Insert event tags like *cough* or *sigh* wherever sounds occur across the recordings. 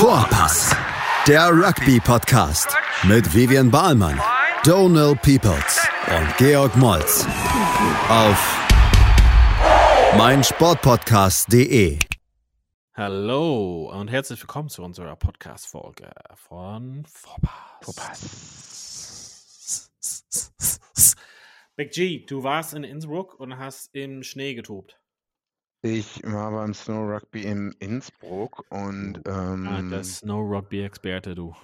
Vorpass, der Rugby-Podcast mit Vivian Bahlmann, Donal Peoples und Georg Moltz auf meinsportpodcast.de. Hallo und herzlich willkommen zu unserer Podcast-Folge von Vorpass. Vorpass. Big G, du warst in Innsbruck und hast im Schnee getobt. Ich war beim Snow Rugby in Innsbruck und ähm, Ah, der Snow Rugby-Experte, du.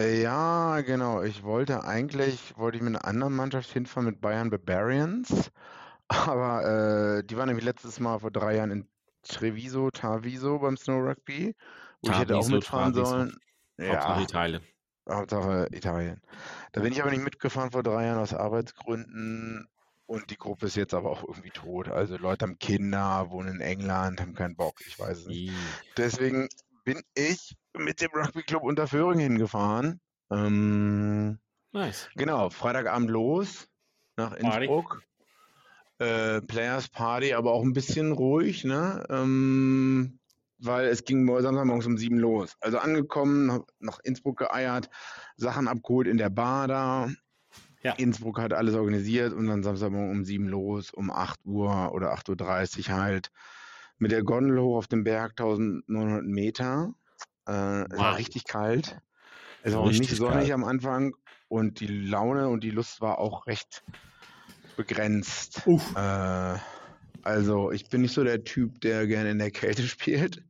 ja, genau. Ich wollte eigentlich, wollte ich mit einer anderen Mannschaft hinfahren mit Bayern Barbarians, *laughs* aber äh, die waren nämlich letztes Mal vor drei Jahren in Treviso, Taviso beim Snow Rugby, wo ich hätte auch Taviso, mitfahren Traviso. sollen. Hauptsache Ja, Italien. Hauptsache Italien. Da bin ich aber nicht mitgefahren vor drei Jahren aus Arbeitsgründen und die Gruppe ist jetzt aber auch irgendwie tot. Also Leute haben Kinder, wohnen in England, haben keinen Bock, ich weiß es nicht. Deswegen bin ich mit dem Rugby Club Unterföhring hingefahren. Ähm, Nice. genau, Freitagabend los nach. Innsbruck. Äh, Players Party, aber auch ein bisschen ruhig, ne? Ähm, weil es ging mor- Samstagmorgens um sieben los. Also angekommen, nach Innsbruck geeiert, Sachen abgeholt in der Bar da. Ja. Innsbruck hat alles organisiert und dann Samstagmorgen um sieben los, um 8 Uhr oder 8.30 Uhr halt mit der Gondel hoch auf den Berg, 1900 Meter. Äh, Es war Wow. richtig kalt. Es war auch nicht sonnig kalt. am Anfang und die Laune und die Lust war auch recht begrenzt. Äh, also ich bin nicht so der Typ, der gerne in der Kälte *laughs* spielt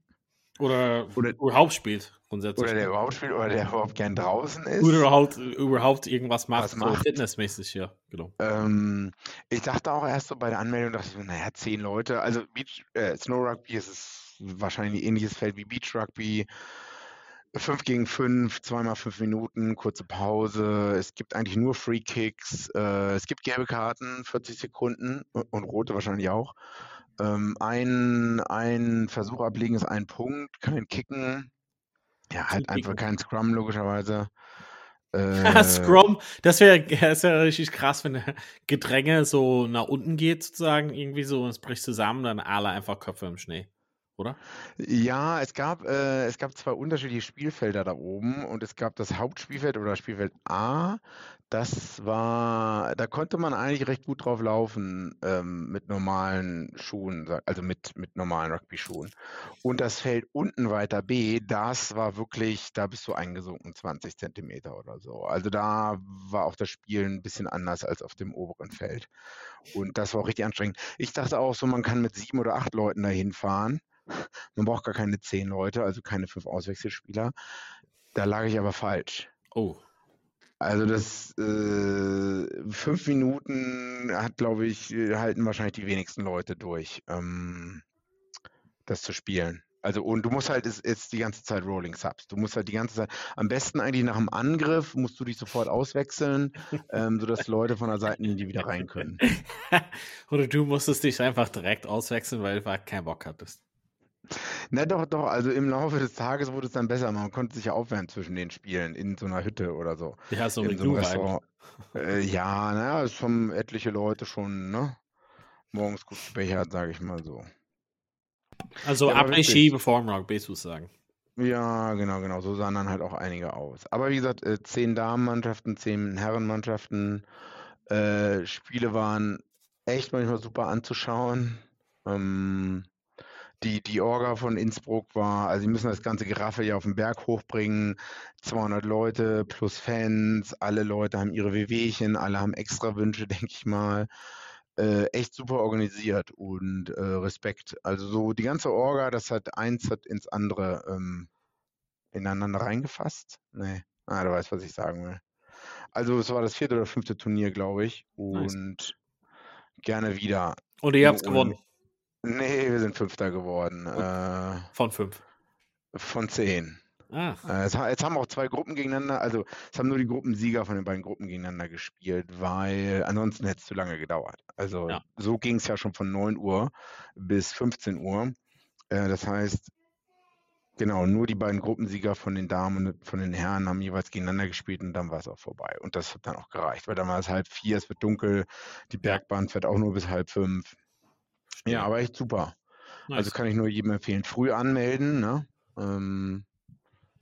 Oder, Oder- überhaupt spielt, grundsätzlich. oder der überhaupt spielt oder der überhaupt gern draußen ist. Oder überhaupt, überhaupt irgendwas macht, Was so macht. fitnessmäßig, ja, genau. Ähm, ich dachte auch erst so bei der Anmeldung, dachte ich so, naja, zehn Leute. Also Beach, äh, Snow Rugby ist es wahrscheinlich ein ähnliches Feld wie Beach Rugby. Fünf gegen fünf, zweimal fünf Minuten, kurze Pause. Es gibt eigentlich nur Free Kicks. Äh, es gibt gelbe Karten, 40 Sekunden und, und rote wahrscheinlich auch. Ähm, ein, ein Versuch ablegen ist ein Punkt, kein Kicken. Ja, halt einfach kein Scrum logischerweise. *laughs* Äh, Scrum, das wäre das wär richtig krass, wenn der Gedränge so nach unten geht, sozusagen, irgendwie so, und es bricht zusammen, dann alle einfach Köpfe im Schnee. Oder? Ja, es gab, äh, es gab zwei unterschiedliche Spielfelder da oben und es gab das Hauptspielfeld oder Spielfeld A. Das war, da konnte man eigentlich recht gut drauf laufen ähm, mit normalen Schuhen, also mit, mit normalen Rugby-Schuhen. Und das Feld unten weiter B, das war wirklich, da bist du eingesunken, 20 Zentimeter oder so. Also da war auch das Spiel ein bisschen anders als auf dem oberen Feld. Und das war auch richtig anstrengend. Ich dachte auch so, man kann mit sieben oder acht Leuten dahin fahren. *laughs* Man braucht gar keine zehn Leute, also keine fünf Auswechselspieler. Da lag ich aber falsch. Oh. Also das äh, fünf Minuten hat, glaube ich, halten wahrscheinlich die wenigsten Leute durch, ähm, das zu spielen. Also und du musst halt ist die ganze Zeit Rolling Subs. Du musst halt die ganze Zeit, am besten eigentlich nach dem Angriff musst du dich sofort auswechseln, *laughs* ähm, sodass Leute von der Seitenlinie wieder rein können. *laughs* Oder du musstest dich einfach direkt auswechseln, weil du einfach keinen Bock hattest. Na doch, doch, also im Laufe des Tages wurde es dann besser. Man konnte sich ja aufwärmen zwischen den Spielen in so einer Hütte oder so. Ja, so in so einem. Äh, ja, naja, es haben etliche Leute schon, ne? Morgens gut gebechert, sage ich mal so. Also Ja, Après-Ski bevor Rugby sozusagen. Ja, genau, genau. So sahen dann halt auch einige aus. Aber wie gesagt, äh, zehn Damenmannschaften, zehn Herrenmannschaften. Äh, Spiele waren echt manchmal super anzuschauen. Ähm, die, die Orga von Innsbruck war, also sie müssen das ganze Geraffel ja auf den Berg hochbringen. 200 Leute plus Fans, alle Leute haben ihre Wehwehchen, alle haben extra Wünsche, *laughs* denke ich mal. Äh, echt super organisiert und äh, Respekt. Also so die ganze Orga, das hat eins hat ins andere ähm, ineinander reingefasst. Nee, ah, du weißt, was ich sagen will. Also es war das vierte oder fünfte Turnier, glaube ich. Nice. Und gerne wieder. Und ihr habt's gewonnen. Nee, wir sind Fünfter geworden. Äh, Von fünf. von zehn. Ah, Äh, es, jetzt haben auch zwei Gruppen gegeneinander, also es haben nur die Gruppensieger von den beiden Gruppen gegeneinander gespielt, weil ansonsten hätte es zu lange gedauert. Also Ja. so ging es ja schon von 9 Uhr bis 15 Uhr. Äh, das heißt, genau, nur die beiden Gruppensieger von den Damen und von den Herren haben jeweils gegeneinander gespielt und dann war es auch vorbei. Und das hat dann auch gereicht, weil dann war es halb vier, es wird dunkel, die Bergbahn fährt auch nur bis halb fünf. Ja, Ja. aber echt super. nice. Also kann ich nur jedem empfehlen, früh anmelden, ne? Ähm,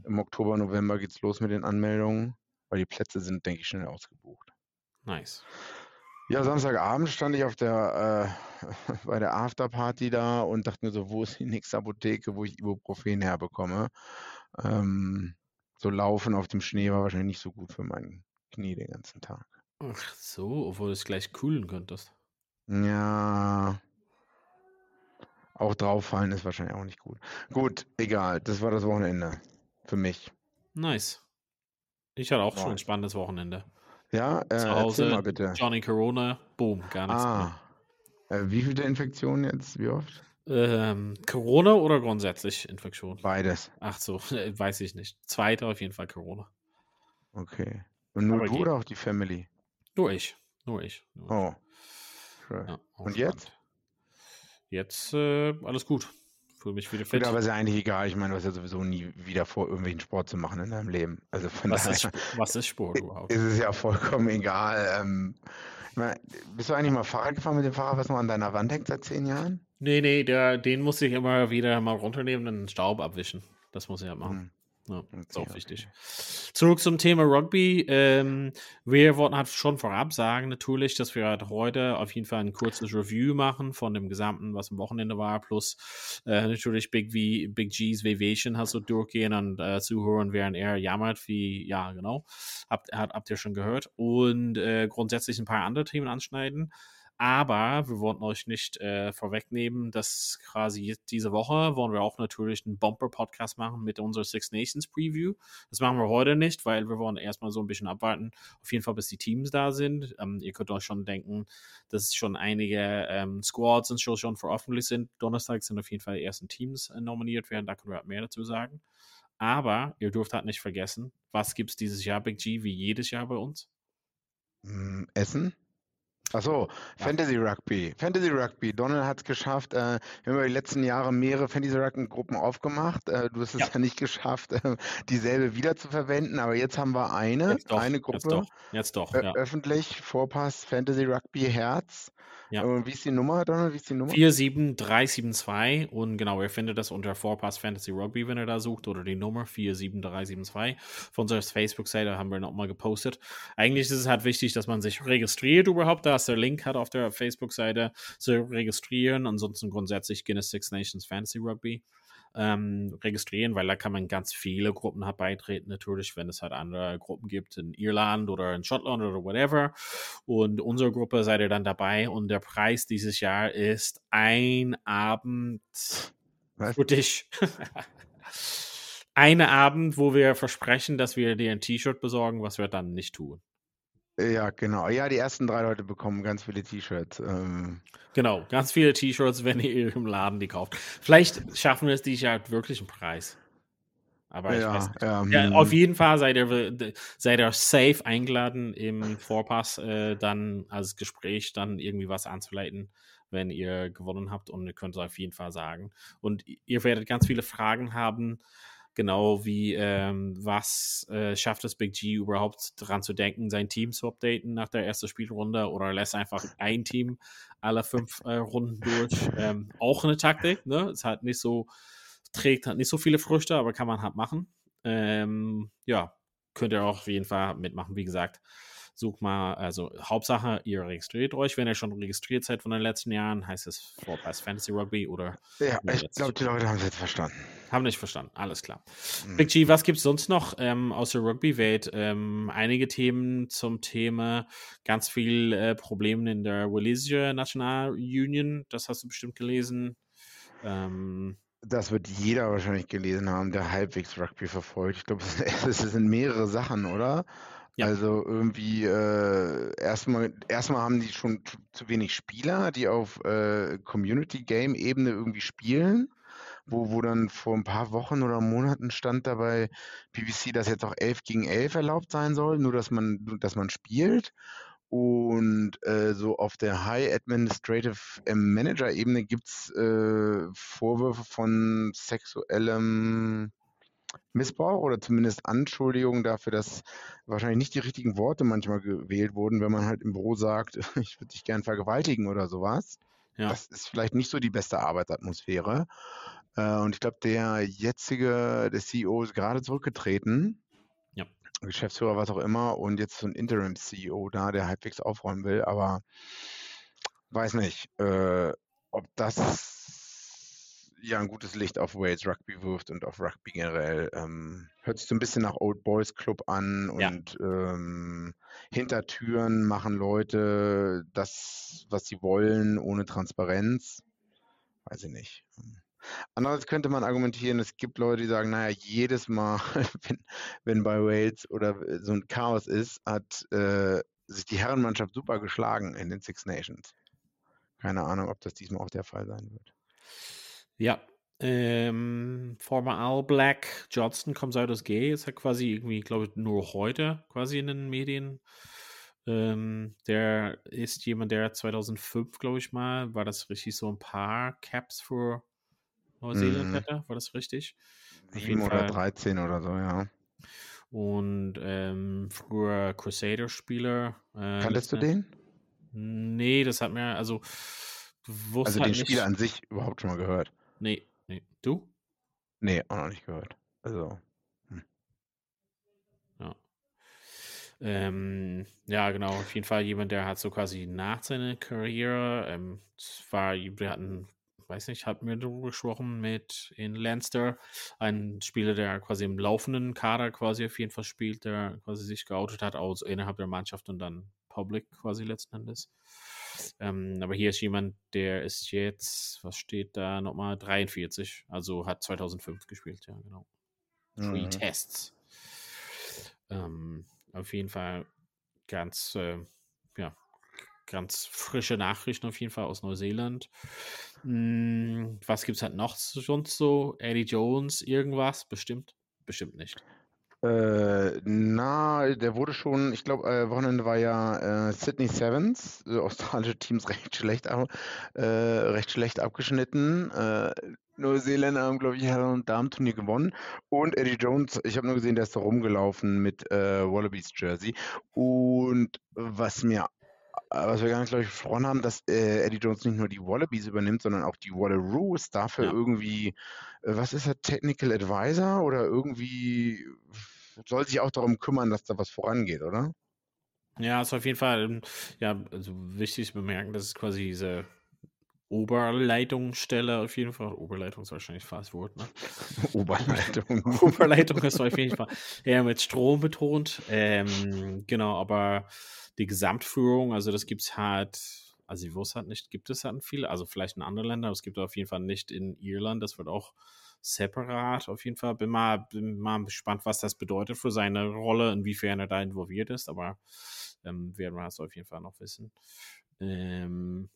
Im Oktober, November geht's los mit den Anmeldungen, weil die Plätze sind, denke ich, schnell ausgebucht. Nice. Ja, Samstagabend stand ich auf der, äh, *laughs* bei der Afterparty da und dachte mir so, wo ist die nächste Apotheke, wo ich Ibuprofen herbekomme? Ähm, so laufen auf dem Schnee war wahrscheinlich nicht so gut für mein Knie den ganzen Tag. Ach so, obwohl du es gleich kühlen könntest. Ja, auch drauffallen ist wahrscheinlich auch nicht gut. Gut, egal, das war das Wochenende für mich. Nice. Ich hatte auch schon ein spannendes Wochenende. Ja, äh, Zu Hause, mal bitte. Johnny Corona, boom, gar nichts Ah, äh, wie viele Infektionen jetzt? Wie oft? Ähm, Corona oder grundsätzlich Infektion? Beides. Ach so, *laughs* weiß ich nicht. Zweite auf jeden Fall Corona. Okay. Und nur Aber du geht. oder auch die Family? Nur ich. Nur ich. Nur. Oh. Schön. Ja, Und spannend. jetzt? Jetzt äh, alles gut. Fühle mich wieder fit. Gut, aber ist ja eigentlich egal. Ich meine, du hast ja sowieso nie wieder vor, irgendwelchen Sport zu machen in deinem Leben. Also von Was daher ist, was ist Sport *laughs* überhaupt? ist es ja vollkommen egal. Ähm, bist du eigentlich mal Fahrrad gefahren mit dem Fahrrad, was noch an deiner Wand hängt seit zehn Jahren? Nee, nee, der, den muss ich immer wieder mal runternehmen und den Staub abwischen. Das muss ich halt machen. Hm. Ja, ist auch wichtig. Zurück zum Thema Rugby. Ähm, wir wollten halt schon vorab sagen, natürlich, dass wir halt heute auf jeden Fall ein kurzes Review machen von dem Gesamten, was am Wochenende war, plus äh, natürlich Big, v, Big G's Vacation hast du durchgehen und äh, zuhören, während er jammert, wie, ja, genau, habt, habt, habt ihr schon gehört. Und äh, grundsätzlich ein paar andere Themen anschneiden. Aber wir wollten euch nicht äh, vorwegnehmen, dass quasi diese Woche wollen wir auch natürlich einen Bumper-Podcast machen mit unserer Six Nations Preview. Das machen wir heute nicht, weil wir wollen erstmal so ein bisschen abwarten. Auf jeden Fall, bis die Teams da sind. Ähm, ihr könnt euch schon denken, dass schon einige ähm, Squads und schon, schon veröffentlicht sind. Donnerstag sind auf jeden Fall die ersten Teams äh, nominiert werden. Da können wir halt mehr dazu sagen. Aber ihr dürft halt nicht vergessen, was gibt es dieses Jahr Big G wie jedes Jahr bei uns? Hm, Essen? Achso. Fantasy Rugby. Fantasy Rugby. Donald hat es geschafft. Äh, wir haben über die letzten Jahre mehrere Fantasy Rugby Gruppen aufgemacht. Äh, du hast es Ja. ja. nicht geschafft, äh, dieselbe wieder zu verwenden, aber jetzt haben wir eine, Jetzt doch, eine jetzt Gruppe. doch, jetzt doch, ja. Öffentlich, Vorpass, Fantasy Rugby Herz. Ja. Und wie ist die Nummer, Donald? Wie ist die Nummer? 47372 und genau, ihr findet das unter Vorpass Fantasy Rugby, wenn ihr da sucht, oder die Nummer 47372 von unserer Facebook-Seite haben wir nochmal gepostet. Eigentlich ist es halt wichtig, dass man sich registriert überhaupt, da ist der Link hat auf der Facebook-Seite zu registrieren, ansonsten grundsätzlich Guinness Six Nations Fantasy Rugby ähm, registrieren, weil da kann man ganz viele Gruppen halt beitreten, natürlich, wenn es halt andere Gruppen gibt in Irland oder in Schottland oder whatever. Und unsere Gruppe seid ihr dann dabei und der Preis dieses Jahr ist ein Abend Was? für dich. *laughs* Eine Abend, wo wir versprechen, dass wir dir ein T-Shirt besorgen, was wir dann nicht tun. Ja, genau. Ja, die ersten drei Leute bekommen ganz viele T-Shirts. Ähm, Genau, ganz viele T-Shirts, *laughs* wenn ihr im Laden die kauft. Vielleicht schaffen wir es dieses Jahr wirklich einen Preis. Aber ich ja, weiß nicht. ja, Ja, auf jeden Fall seid ihr, seid ihr safe eingeladen, im Vorpass äh, dann als Gespräch dann irgendwie was anzuleiten, wenn ihr gewonnen habt und ihr könnt es auf jeden Fall sagen. Und ihr werdet ganz viele Fragen haben, genau wie ähm, was äh, schafft es Big G überhaupt dran zu denken, sein Team zu updaten nach der ersten Spielrunde oder lässt einfach ein Team alle fünf äh, Runden durch. Ähm, auch eine Taktik, ne? Ist halt nicht so, trägt halt nicht so viele Früchte, aber kann man halt machen. Ähm, ja, könnt ihr auch auf jeden Fall mitmachen. Wie gesagt, sucht mal, also Hauptsache, ihr registriert euch. Wenn ihr schon registriert seid von den letzten Jahren, heißt es Vorpass Fantasy Rugby oder ja, ich glaube, die Leute haben es jetzt verstanden. haben nicht verstanden. Alles klar. Hm. Big G, was gibt es sonst noch ähm, aus der Rugby-Welt? Ähm, einige Themen zum Thema ganz viel äh, Probleme in der Wallisia National Union. Das hast du bestimmt gelesen. Ähm, Das wird jeder wahrscheinlich gelesen haben, der halbwegs Rugby verfolgt. Ich glaube, *laughs* es, es sind mehrere Sachen, oder? Ja. Also irgendwie äh, erstmal erstmal haben die schon zu, wenig Spieler, die auf äh, Community Game Ebene irgendwie spielen, wo, wo dann vor ein paar Wochen oder Monaten stand dabei BBC, dass jetzt auch 11 gegen 11 erlaubt sein soll, nur dass man dass man spielt. Und äh, so auf der High Administrative ähm, Manager Ebene gibt es äh, Vorwürfe von sexuellem Missbrauch oder zumindest Anschuldigungen dafür, dass wahrscheinlich nicht die richtigen Worte manchmal gewählt wurden, wenn man halt im Büro sagt, *laughs* ich würde dich gern vergewaltigen oder sowas. ja. Das ist vielleicht nicht so die beste Arbeitsatmosphäre. Äh, und ich glaube, der jetzige, der CEO ist gerade zurückgetreten. Ja. Geschäftsführer, was auch immer, und jetzt so ein Interim-CEO da, der halbwegs aufräumen will, aber weiß nicht, äh, ob das ja ein gutes Licht auf Wales Rugby wirft und auf Rugby generell. Ähm, hört sich so ein bisschen nach Old Boys Club an Ja. und ähm, hinter Türen machen Leute das, was sie wollen, ohne Transparenz. Weiß ich nicht. Andererseits könnte man argumentieren, es gibt Leute, die sagen, naja, jedes Mal, *laughs* wenn, wenn bei Wales oder so ein Chaos ist, hat äh, sich die Herrenmannschaft super geschlagen in den Six Nations. Keine Ahnung, ob das diesmal auch der Fall sein wird. Ja. Ähm, former All Black Johnston kommt out as gay. Ist ja quasi irgendwie, glaube ich, nur heute quasi in den Medien. Ähm, der ist jemand, der 2005, glaube ich mal, war das richtig so ein paar Caps für Neuseeland Mhm. hätte. War das richtig? Auf Sieben jeden oder Fall. 13 oder so, ja. Und ähm, früher Crusader-Spieler. Äh, Kanntest du den? Nee, das hat mir, also wusste Also halt den nicht. Spieler an sich überhaupt schon mal gehört? Nee, nee. Du? Nee, auch noch nicht gehört. Also, Ja. Ähm, ja, genau, auf jeden Fall jemand, der hat so quasi nach seiner Karriere, ähm, es war, wir hatten, weiß nicht, hatten wir darüber gesprochen mit in Leinster, ein Spieler, der quasi im laufenden Kader quasi auf jeden Fall spielt, der quasi sich geoutet hat, aus innerhalb der Mannschaft und dann Public quasi letzten Endes. Ähm, aber hier ist jemand, der ist jetzt, was steht da nochmal, 43, also hat 2005 gespielt, ja, genau. Three mhm. Tests. Ähm, auf jeden Fall ganz, äh, ja, ganz frische Nachrichten auf jeden Fall aus Neuseeland. Hm, was gibt es halt noch sonst so? Eddie Jones, irgendwas? Bestimmt? Bestimmt nicht. Äh, na, der wurde schon, ich glaube, äh, Wochenende war ja äh, Sydney Sevens, äh, *laughs* australische Teams recht schlecht, äh, recht schlecht abgeschnitten. Äh, Neuseeländer haben, glaube ich, Herren- und Damen-Turnier gewonnen. Und Eddie Jones, ich habe nur gesehen, der ist da rumgelaufen mit äh, Wallabies Jersey. Und was mir, was wir gar nicht, glaube ich, besprochen haben, dass äh, Eddie Jones nicht nur die Wallabies übernimmt, sondern auch die Wallaroos dafür Ja. irgendwie, äh, was ist er, Technical Advisor oder irgendwie soll sich auch darum kümmern, dass da was vorangeht, oder? Ja, ist auf jeden Fall, ja, also wichtig zu bemerken, dass es quasi diese Oberleitungsstelle auf jeden Fall, Oberleitung ist wahrscheinlich fast Wort, ne? *laughs* Oberleitung. *laughs* Oberleitung ist auf jeden Fall eher mit Strom betont. Ähm, genau, aber die Gesamtführung, also das gibt es halt, also ich wusste halt nicht, gibt es halt viele, also vielleicht in anderen Ländern, aber es gibt auf jeden Fall nicht in Irland, das wird auch separat auf jeden Fall. Bin mal, bin mal gespannt, was das bedeutet für seine Rolle, inwiefern er da involviert ist, aber ähm, werden wir das auf jeden Fall noch wissen. Ähm,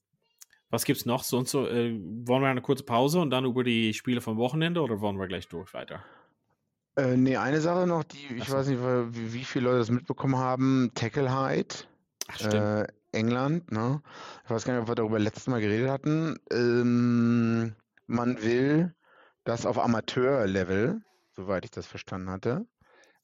was gibt's noch? Sonst so, äh, wollen wir eine kurze Pause und dann über die Spiele vom Wochenende oder wollen wir gleich durch weiter? Äh, nee, eine Sache noch, die, ich so. weiß nicht, wie, wie viele Leute das mitbekommen haben. Tackle Hide, Ach, äh, England, ne? Ich weiß gar nicht, ob wir darüber letztes Mal geredet hatten. Ähm, man will das auf Amateurlevel, soweit ich das verstanden hatte,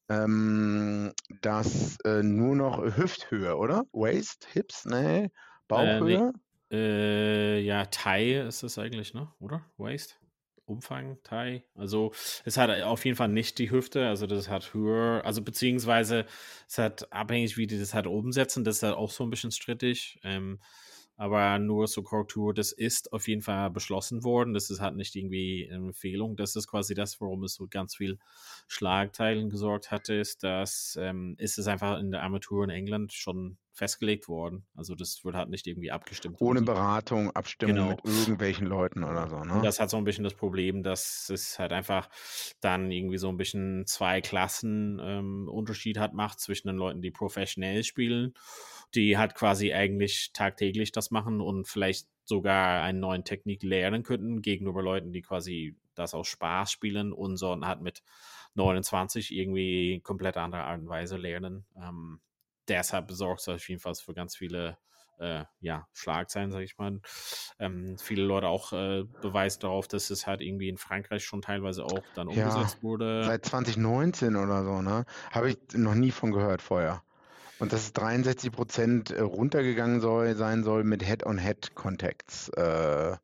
ähm, das äh, nur noch Hüfthöhe, oder? Waist, Hips, nee, Bauchhöhe? Äh, ja, Thai ist es eigentlich, ne? Oder? Waist? Umfang, Thai. Also es hat auf jeden Fall nicht die Hüfte, also das hat höher, also beziehungsweise es hat abhängig, wie die das halt umsetzen, das ist halt auch so ein bisschen strittig. Ähm, aber nur zur Korrektur, das ist auf jeden Fall beschlossen worden. Das ist halt nicht irgendwie eine Empfehlung. Das ist quasi das, warum es so ganz viel Schlagteilen gesorgt hatte, ist, dass ähm, ist es einfach in der Armatur in England schon festgelegt worden. Also das wird halt nicht irgendwie abgestimmt. Ohne worden. Beratung, Abstimmung Genau. mit irgendwelchen Leuten oder so, ne? das hat so ein bisschen das Problem, dass es halt einfach dann irgendwie so ein bisschen zwei Klassen ähm, Unterschied hat, macht zwischen den Leuten, die professionell spielen, die halt quasi eigentlich tagtäglich das machen und vielleicht sogar eine neue Technik lernen könnten, gegenüber Leuten, die quasi das aus Spaß spielen und so halt mit 29 irgendwie komplett andere Art und Weise lernen. Ähm, deshalb besorgt es auf jeden Fall für ganz viele äh, ja, Schlagzeilen, sag ich mal. Ähm, viele Leute auch äh, beweist darauf, dass es halt irgendwie in Frankreich schon teilweise auch dann Ja, umgesetzt wurde. Seit 2019 oder so, ne? Habe ich noch nie von gehört vorher. Und dass es 63 Prozent runtergegangen soll, sein soll mit Head-on-Head-Contacts. Äh,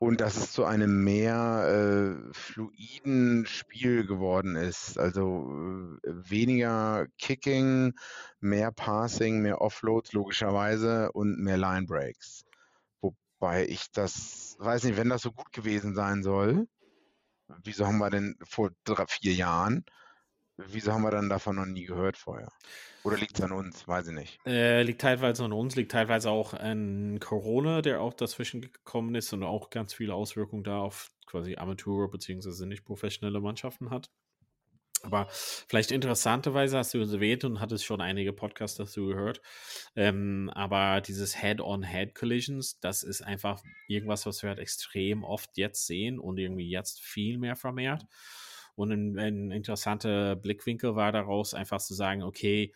und dass es zu einem mehr äh, fluiden Spiel geworden ist. Also äh, weniger Kicking, mehr Passing, mehr Offloads logischerweise und mehr Line Breaks. Wobei ich das, weiß nicht, wenn das so gut gewesen sein soll, wieso haben wir denn vor drei, vier Jahren, wieso haben wir dann davon noch nie gehört vorher? Oder liegt es an uns? Weiß ich nicht. Äh, liegt teilweise an uns, liegt teilweise auch an Corona, der auch dazwischen gekommen ist und auch ganz viele Auswirkungen da auf quasi Amateur- bzw. nicht professionelle Mannschaften hat. Aber vielleicht interessanterweise hast du es erwähnt und hattest schon einige Podcasts dazu gehört. Ähm, aber dieses Head-on-Head-Collisions, das ist einfach irgendwas, was wir halt extrem oft jetzt sehen und irgendwie jetzt viel mehr vermehrt. Und ein, ein interessanter Blickwinkel war daraus einfach zu sagen, okay,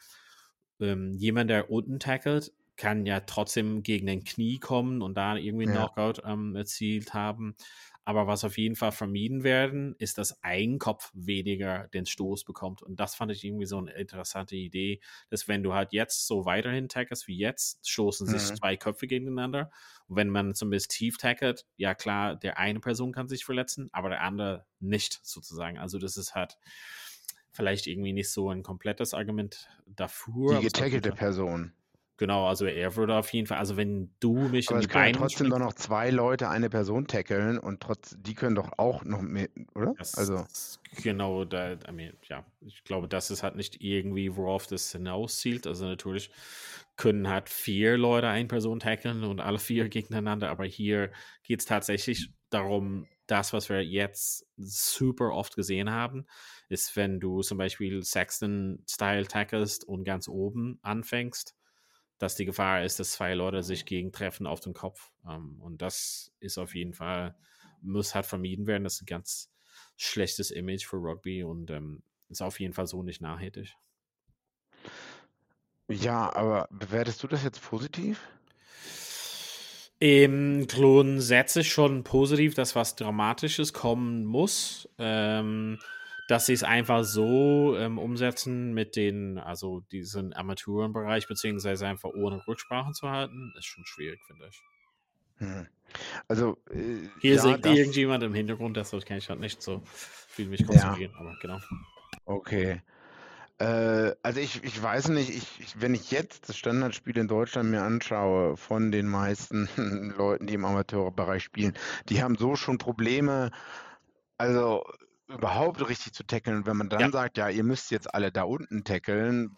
ähm, jemand, der unten tackelt, kann ja trotzdem gegen den Knie kommen und da irgendwie einen ja. Knockout ähm, erzielt haben. Aber was auf jeden Fall vermieden werden, ist, dass ein Kopf weniger den Stoß bekommt. Und das fand ich irgendwie so eine interessante Idee, dass wenn du halt jetzt so weiterhin tackerst wie jetzt, stoßen sich mhm. zwei Köpfe gegeneinander. Und wenn man zumindest tief tackert, ja klar, der eine Person kann sich verletzen, aber der andere nicht sozusagen. Also das ist halt vielleicht irgendwie nicht so ein komplettes Argument dafür. Die getackelte Person. Genau, also er würde auf jeden Fall, also wenn du mich Aber in die Beine ja trotzdem doch noch zwei Leute eine Person tackeln und trotz, die können doch auch noch mehr, oder? Das, also genau, da, I mean, ja, ich glaube, das ist halt nicht irgendwie, worauf das hinauszielt. Also natürlich können halt vier Leute eine Person tackeln und alle vier gegeneinander, aber hier geht es tatsächlich darum, das, was wir jetzt super oft gesehen haben, ist, wenn du zum Beispiel Sexton-Style tackelst und ganz oben anfängst dass die Gefahr ist, dass zwei Leute sich gegentreffen auf den Kopf. Ähm, und das ist auf jeden Fall, muss halt vermieden werden. Das ist ein ganz schlechtes Image für Rugby und ähm, ist auf jeden Fall so nicht nachhaltig. Ja, aber bewertest du das jetzt positiv? Im grundsätzlich schon positiv, dass was Dramatisches kommen muss. Ähm, dass sie es einfach so ähm, umsetzen mit den, also diesen Armaturenbereich, beziehungsweise einfach ohne Rücksprachen zu halten, ist schon schwierig, finde ich. Hm. Also, äh, hier ja, singt irgendjemand im Hintergrund, deshalb kann ich halt nicht so viel mich konzentrieren, ja. aber genau. Okay. Äh, also ich, ich weiß nicht, ich, ich, wenn ich jetzt das Standardspiel in Deutschland mir anschaue von den meisten *laughs* Leuten, die im Amateurbereich spielen, die haben so schon Probleme. Also überhaupt richtig zu tackeln. Und wenn man dann ja. sagt, ja, ihr müsst jetzt alle da unten tackeln,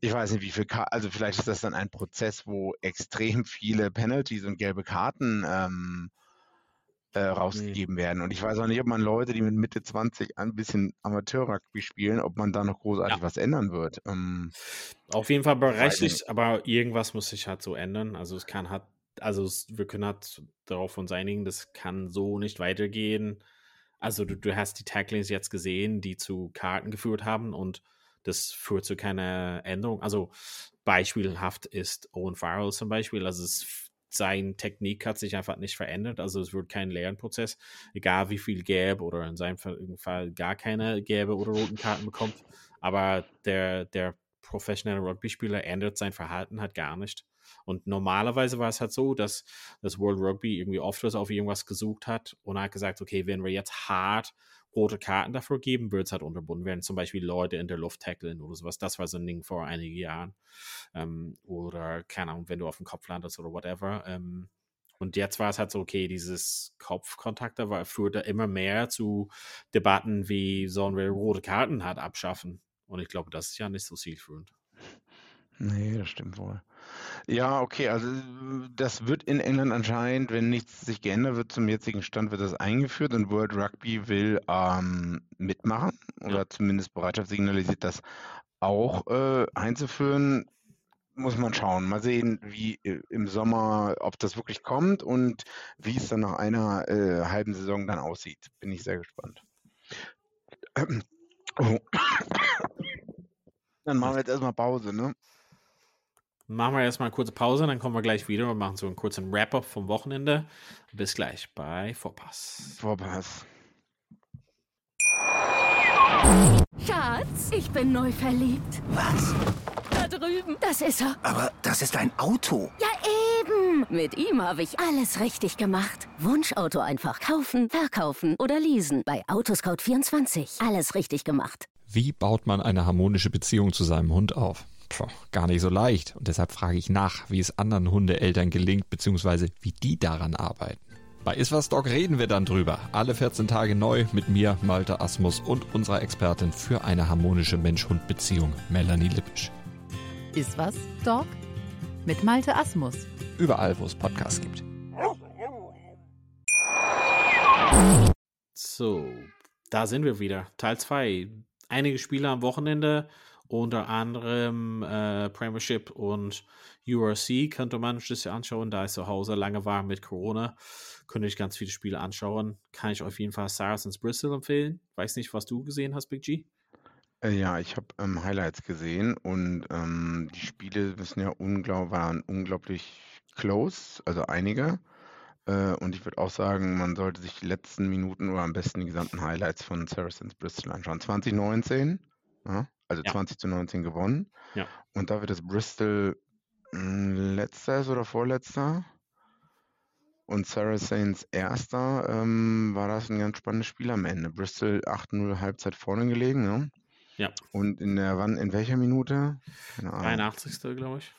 ich weiß nicht, wie viel, Ka also vielleicht ist das dann ein Prozess, wo extrem viele Penalties und gelbe Karten ähm, äh, rausgegeben nee. werden. Und ich weiß auch nicht, ob man Leute, die mit Mitte 20 ein bisschen Amateur-Rugby spielen, ob man da noch großartig ja. was ändern wird. Ähm, Auf jeden Fall berechtigt, aber irgendwas muss sich halt so ändern. Also es kann halt also wir können halt darauf uns einigen, das kann so nicht weitergehen. Also du, du hast die Tacklings jetzt gesehen, die zu Karten geführt haben und das führt zu keiner Änderung. Also beispielhaft ist Owen Farrell zum Beispiel, also es, sein Technik hat sich einfach nicht verändert, also es wird kein Lernprozess, egal wie viel gelb oder in seinem Fall gar keine gelbe oder roten Karten bekommt, aber der, der professionelle Rugby-Spieler ändert sein Verhalten halt gar nicht. Und normalerweise war es halt so, dass das World Rugby irgendwie oft was auf irgendwas gesucht hat und hat gesagt, okay, wenn wir jetzt hart rote Karten dafür geben, wird es halt unterbunden werden. Zum Beispiel Leute in der Luft tackeln oder sowas. Das war so ein Ding vor einigen Jahren. Ähm, oder, keine Ahnung, wenn du auf dem Kopf landest oder whatever. Ähm, und jetzt war es halt so, okay, dieses Kopfkontakt da war, führte immer mehr zu Debatten, wie sollen wir rote Karten halt abschaffen. Und ich glaube, das ist ja nicht so zielführend. Nee, das stimmt wohl. Ja, okay, also das wird in England anscheinend, wenn nichts sich geändert wird zum jetzigen Stand, wird das eingeführt und World Rugby will ähm, mitmachen oder ja. zumindest Bereitschaft signalisiert, das auch äh, einzuführen. Muss man schauen. Mal sehen, wie äh, im Sommer, ob das wirklich kommt und wie es dann nach einer äh, halben Saison dann aussieht. Bin ich sehr gespannt. *clears throat* Oh. Dann machen wir jetzt erstmal Pause, ne? Machen wir erstmal eine kurze Pause, dann kommen wir gleich wieder und machen so einen kurzen Wrap-up vom Wochenende. Bis gleich bei Vorpass. Vorpass. Schatz, ich bin neu verliebt. Was? Da drüben. Das ist er. Aber das ist ein Auto. Ja, eben. Mit ihm habe ich alles richtig gemacht. Wunschauto einfach kaufen, verkaufen oder leasen. Bei Autoscout24. Alles richtig gemacht. Wie baut man eine harmonische Beziehung zu seinem Hund auf? Puh, gar nicht so leicht. Und deshalb frage ich nach, wie es anderen Hundeeltern gelingt, beziehungsweise wie die daran arbeiten. Bei Iswas Dog reden wir dann drüber. Alle 14 Tage neu mit mir, Malte Asmus und unserer Expertin für eine harmonische Mensch-Hund-Beziehung, Melanie Lippisch. Iswas Dog mit Malte Asmus. Überall, wo es Podcasts gibt. So, da sind wir wieder. Teil 2. Einige Spiele am Wochenende, unter anderem äh, Premiership und URC, könnte man sich anschauen, da ich zu Hause lange war mit Corona. Könnte ich ganz viele Spiele anschauen. Kann ich auf jeden Fall Saracens Bristol empfehlen. Weiß nicht, was du gesehen hast, Big G? Äh, ja, ich habe ähm, Highlights gesehen und ähm, die Spiele müssen ja unglaublich, waren unglaublich close, also einige. Äh, und ich würde auch sagen, man sollte sich die letzten Minuten oder am besten die gesamten Highlights von Saracens Bristol anschauen. 2019, ja, also Ja. 20 zu 19 gewonnen. Ja. Und da wird das Bristol mh, letzter ist oder vorletzter. Und Saracens erster, ähm, war das ein ganz spannendes Spiel am Ende. Bristol 8-0 Halbzeit vorne gelegen, ne? Ja. Und in der wann, in welcher Minute? Keine Ahnung. 83. glaube ich.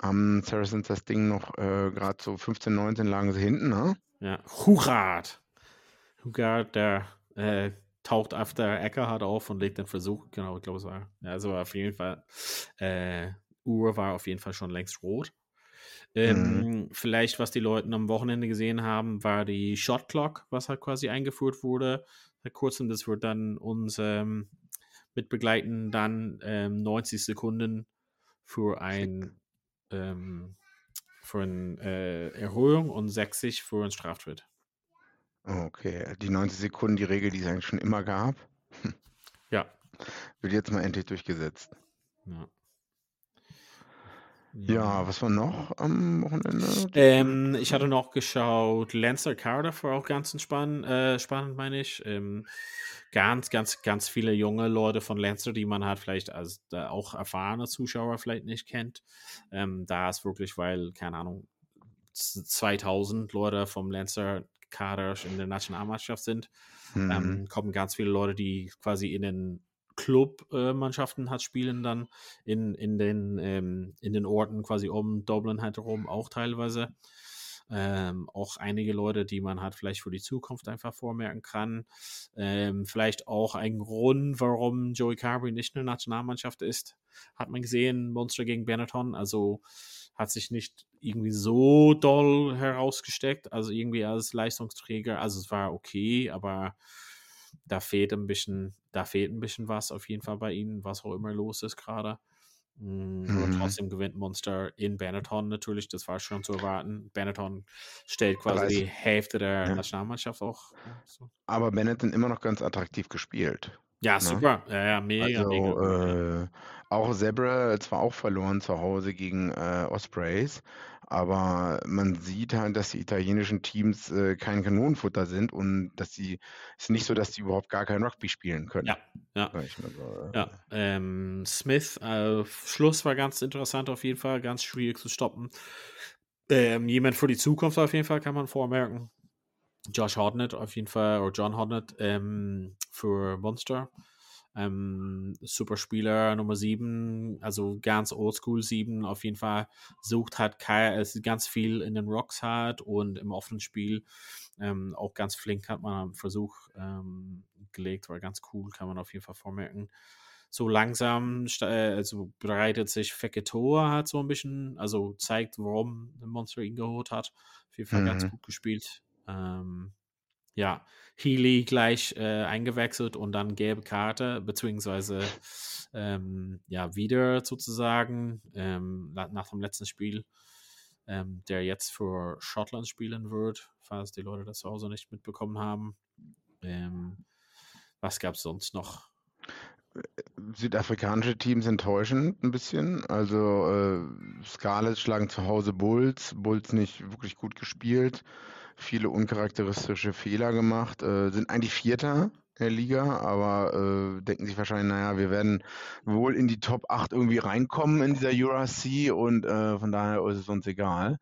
Haben Saracens das Ding noch äh, gerade so 15, 19 lagen sie hinten, ne? Ja, Hugard. Hugard, der äh, taucht auf der Eckhard auf und legt den Versuch. Genau, ich glaube, es war. Ja, also auf jeden Fall. Äh, Uhr war auf jeden Fall schon längst rot. Ähm, Vielleicht, was die Leute am Wochenende gesehen haben, war die Shot Clock, was halt quasi eingeführt wurde. Seit kurzem, das wird dann uns ähm, mit begleiten, dann ähm, 90 Sekunden für ein ähm, für eine äh, Erhöhung und 60 für einen Straftritt. Okay, die 90 Sekunden, die Regel, die es eigentlich schon immer gab, Ja. wird jetzt mal endlich durchgesetzt. Ja, Ja, was war noch am Wochenende? Ähm, ich hatte noch geschaut, Lancer Cardiff war auch ganz entspannt, äh, spannend, meine ich. Ähm, ganz, ganz, ganz viele junge Leute von Lancer, die man halt vielleicht als äh, auch erfahrene Zuschauer vielleicht nicht kennt. Ähm, da ist wirklich, weil, keine Ahnung, z- 2000 Leute vom Lancer Kader in der Nationalmannschaft sind, Mhm. ähm, kommen ganz viele Leute, die quasi in den Club-Mannschaften hat spielen dann in, in, den, ähm, in den Orten quasi um Dublin halt herum auch teilweise. Ähm, auch einige Leute, die man halt vielleicht für die Zukunft einfach vormerken kann. Ähm, vielleicht auch ein Grund, warum Joey Carberry nicht eine Nationalmannschaft ist. Hat man gesehen, Monster gegen Benetton. Also hat sich nicht irgendwie so doll herausgesteckt. Also irgendwie als Leistungsträger. Also es war okay, aber da fehlt ein bisschen, da fehlt ein bisschen was auf jeden Fall bei ihnen, was auch immer los ist gerade. Mm, Mhm. trotzdem gewinnt Monster in Benetton natürlich, das war schon zu erwarten. Benetton stellt quasi 30. die Hälfte der Ja. Nationalmannschaft auch. ja, So. Aber Benetton immer noch ganz attraktiv gespielt. Ja, Ne? super. Ja, ja, mega, mega. Also mega. äh, auch Zebra zwar auch verloren zu Hause gegen äh, Ospreys, aber man sieht halt, dass die italienischen Teams äh, kein Kanonenfutter sind und dass sie es ist nicht so, dass die überhaupt gar kein Rugby spielen können. Ja, ja. So, äh. Ja, ähm, Smith, äh, Schluss war ganz interessant auf jeden Fall, ganz schwierig zu stoppen. Ähm, jemand für die Zukunft auf jeden Fall kann man vormerken. Josh Hodnett auf jeden Fall, oder John Hodnett ähm, für Monster. Ähm, super Spieler Nummer 7, also ganz oldschool 7 auf jeden Fall. Sucht hat Kai, ganz viel in den Rocks hat und im offenen Spiel ähm, auch ganz flink hat man einen Versuch ähm, gelegt, war ganz cool, kann man auf jeden Fall vormerken. So langsam äh, also bereitet sich Feketoa halt so ein bisschen, also zeigt, warum der Monster ihn geholt hat. Auf jeden Fall ganz Mhm. gut gespielt. Ähm, ja, Healy gleich äh, eingewechselt und dann gelbe Karte, beziehungsweise ähm, ja, wieder sozusagen ähm, na- nach dem letzten Spiel, ähm, der jetzt für Schottland spielen wird, falls die Leute das zu Hause nicht mitbekommen haben. Ähm, was gab es sonst noch? Südafrikanische Teams enttäuschend ein bisschen. Also äh, Scarlets schlagen zu Hause Bulls, Bulls nicht wirklich gut gespielt, viele uncharakteristische Fehler gemacht, äh, sind eigentlich Vierter in der Liga, aber äh, denken sich wahrscheinlich, naja, wir werden wohl in die Top 8 irgendwie reinkommen in dieser URC und äh, von daher ist es uns egal.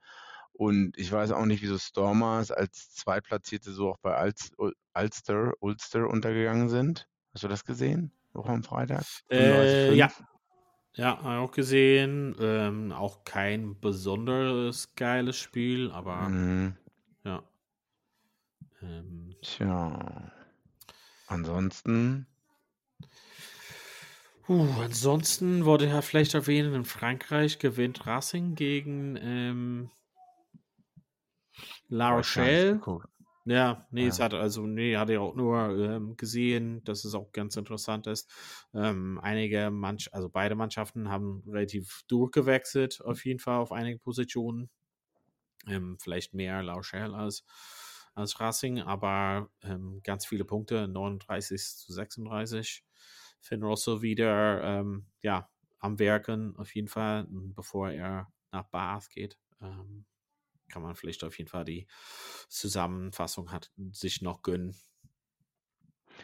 Und ich weiß auch nicht, wieso Stormers als Zweitplatzierte so auch bei Alz, Ulster, Ulster untergegangen sind. Hast du das gesehen? Auch am Freitag? Äh, ja. Ja, auch gesehen. Ähm, auch kein besonders geiles Spiel, aber Mhm. Ähm, Tja. Ansonsten. uh, ansonsten wurde ja vielleicht erwähnen, in Frankreich gewinnt Racing gegen ähm, La Rochelle. Ja, nee, Ja. es hat also, nee, hatte ich auch nur ähm, gesehen, dass es auch ganz interessant ist. Ähm, einige Manch, also beide Mannschaften haben relativ durchgewechselt, auf jeden Fall auf einige Positionen. Ähm, vielleicht mehr La Rochelle als, als Racing, aber ähm, ganz viele Punkte, 39 zu 36. Finn Russell wieder ähm, ja, am Werken, auf jeden Fall, bevor er nach Bath geht. Ähm, kann man vielleicht auf jeden Fall die Zusammenfassung hat, sich noch gönnen.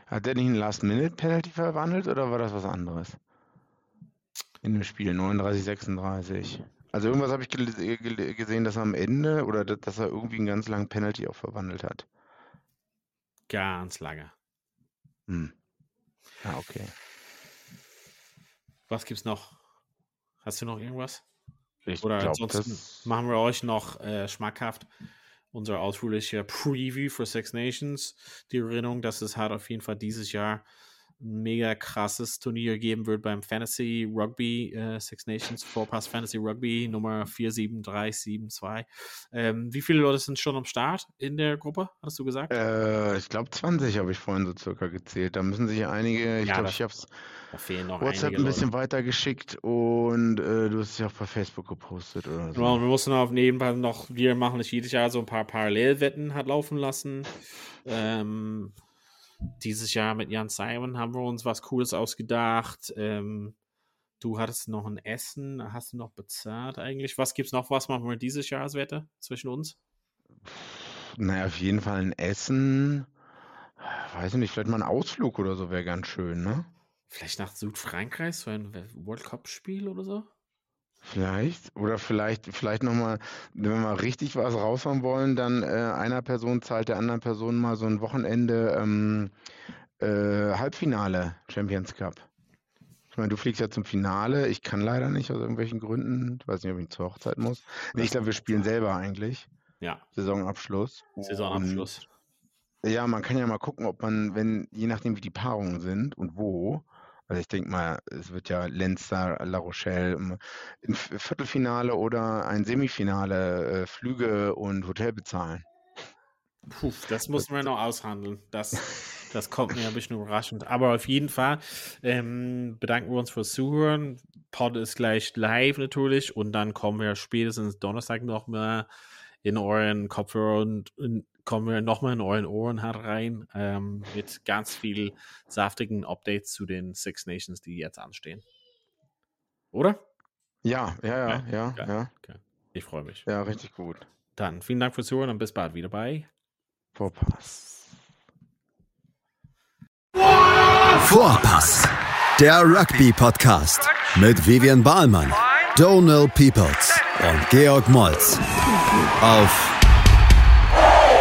Hat der nicht einen Last-Minute-Penalty verwandelt oder war das was anderes? In dem Spiel 39, 36. Also irgendwas habe ich gel gel gesehen, dass er am Ende oder da- dass er irgendwie einen ganz langen Penalty auch verwandelt hat. Ganz lange. Hm. Ah, okay. Was gibt's noch? Hast du noch irgendwas? Ich Oder glaube, ansonsten das. machen wir euch noch äh, schmackhaft unsere ausführliche Preview für Six Nations. Die Erinnerung, dass es halt auf jeden Fall dieses Jahr ein mega krasses Turnier geben wird beim Fantasy Rugby äh, Six Nations Vorpass Fantasy Rugby Nummer 47372. Ähm, wie viele Leute sind schon am Start in der Gruppe, hast du gesagt? Äh, ich glaube 20 habe ich vorhin so circa gezählt. Da müssen sich einige, ich Ja, glaube, ich habe es WhatsApp ein bisschen weitergeschickt und äh, du hast es ja auch bei Facebook gepostet oder so. Genau, wir mussten auf nebenbei noch, wir machen es jedes Jahr so ein paar Parallelwetten hat laufen lassen. Ähm, dieses Jahr mit Jan Simon haben wir uns was Cooles ausgedacht. Ähm, du hattest noch ein Essen, hast du noch bezahlt eigentlich? Was gibt's noch? Was machen wir dieses Jahr als Wette zwischen uns? Naja, auf jeden Fall ein Essen. Weiß ich nicht, vielleicht mal ein Ausflug oder so wäre ganz schön, ne? Vielleicht nach Südfrankreich, so ein World Cup-Spiel oder so? Vielleicht. Oder vielleicht, vielleicht nochmal, wenn wir richtig was raushauen wollen, dann äh, einer Person zahlt der anderen Person mal so ein Wochenende ähm, äh, Halbfinale Champions Cup. Ich meine, du fliegst ja zum Finale. Ich kann leider nicht aus irgendwelchen Gründen. Ich weiß nicht, ob ich zur Hochzeit muss. Nee, ich glaube, wir spielen selber eigentlich. Ja, Saisonabschluss. Saisonabschluss. Und ja, man kann ja mal gucken, ob man, wenn, je nachdem wie die Paarungen sind und wo, also ich denke mal, es wird ja Leinster, La Rochelle, im im Viertelfinale oder ein Semifinale äh, Flüge und Hotel bezahlen. Puh, das müssen wir noch aushandeln. Das, *laughs* das kommt mir ein bisschen überraschend. Aber auf jeden Fall ähm, bedanken wir uns fürs Zuhören. Pod ist gleich live natürlich und dann kommen wir spätestens Donnerstag noch mal in euren Kopfhörer und, und kommen wir noch mal in euren Ohren halt rein ähm, mit ganz viel saftigen Updates zu den Six Nations, die jetzt anstehen. Oder? Ja, ja, ja, Ja, ja, ja, Okay. Ich freue mich. ja, richtig gut. Dann vielen Dank fürs Zuhören und bis bald wieder bei Vorpass. Vorpass, der Rugby-Podcast mit Vivian Bahlmann, Donal Peoples und Georg Moltz auf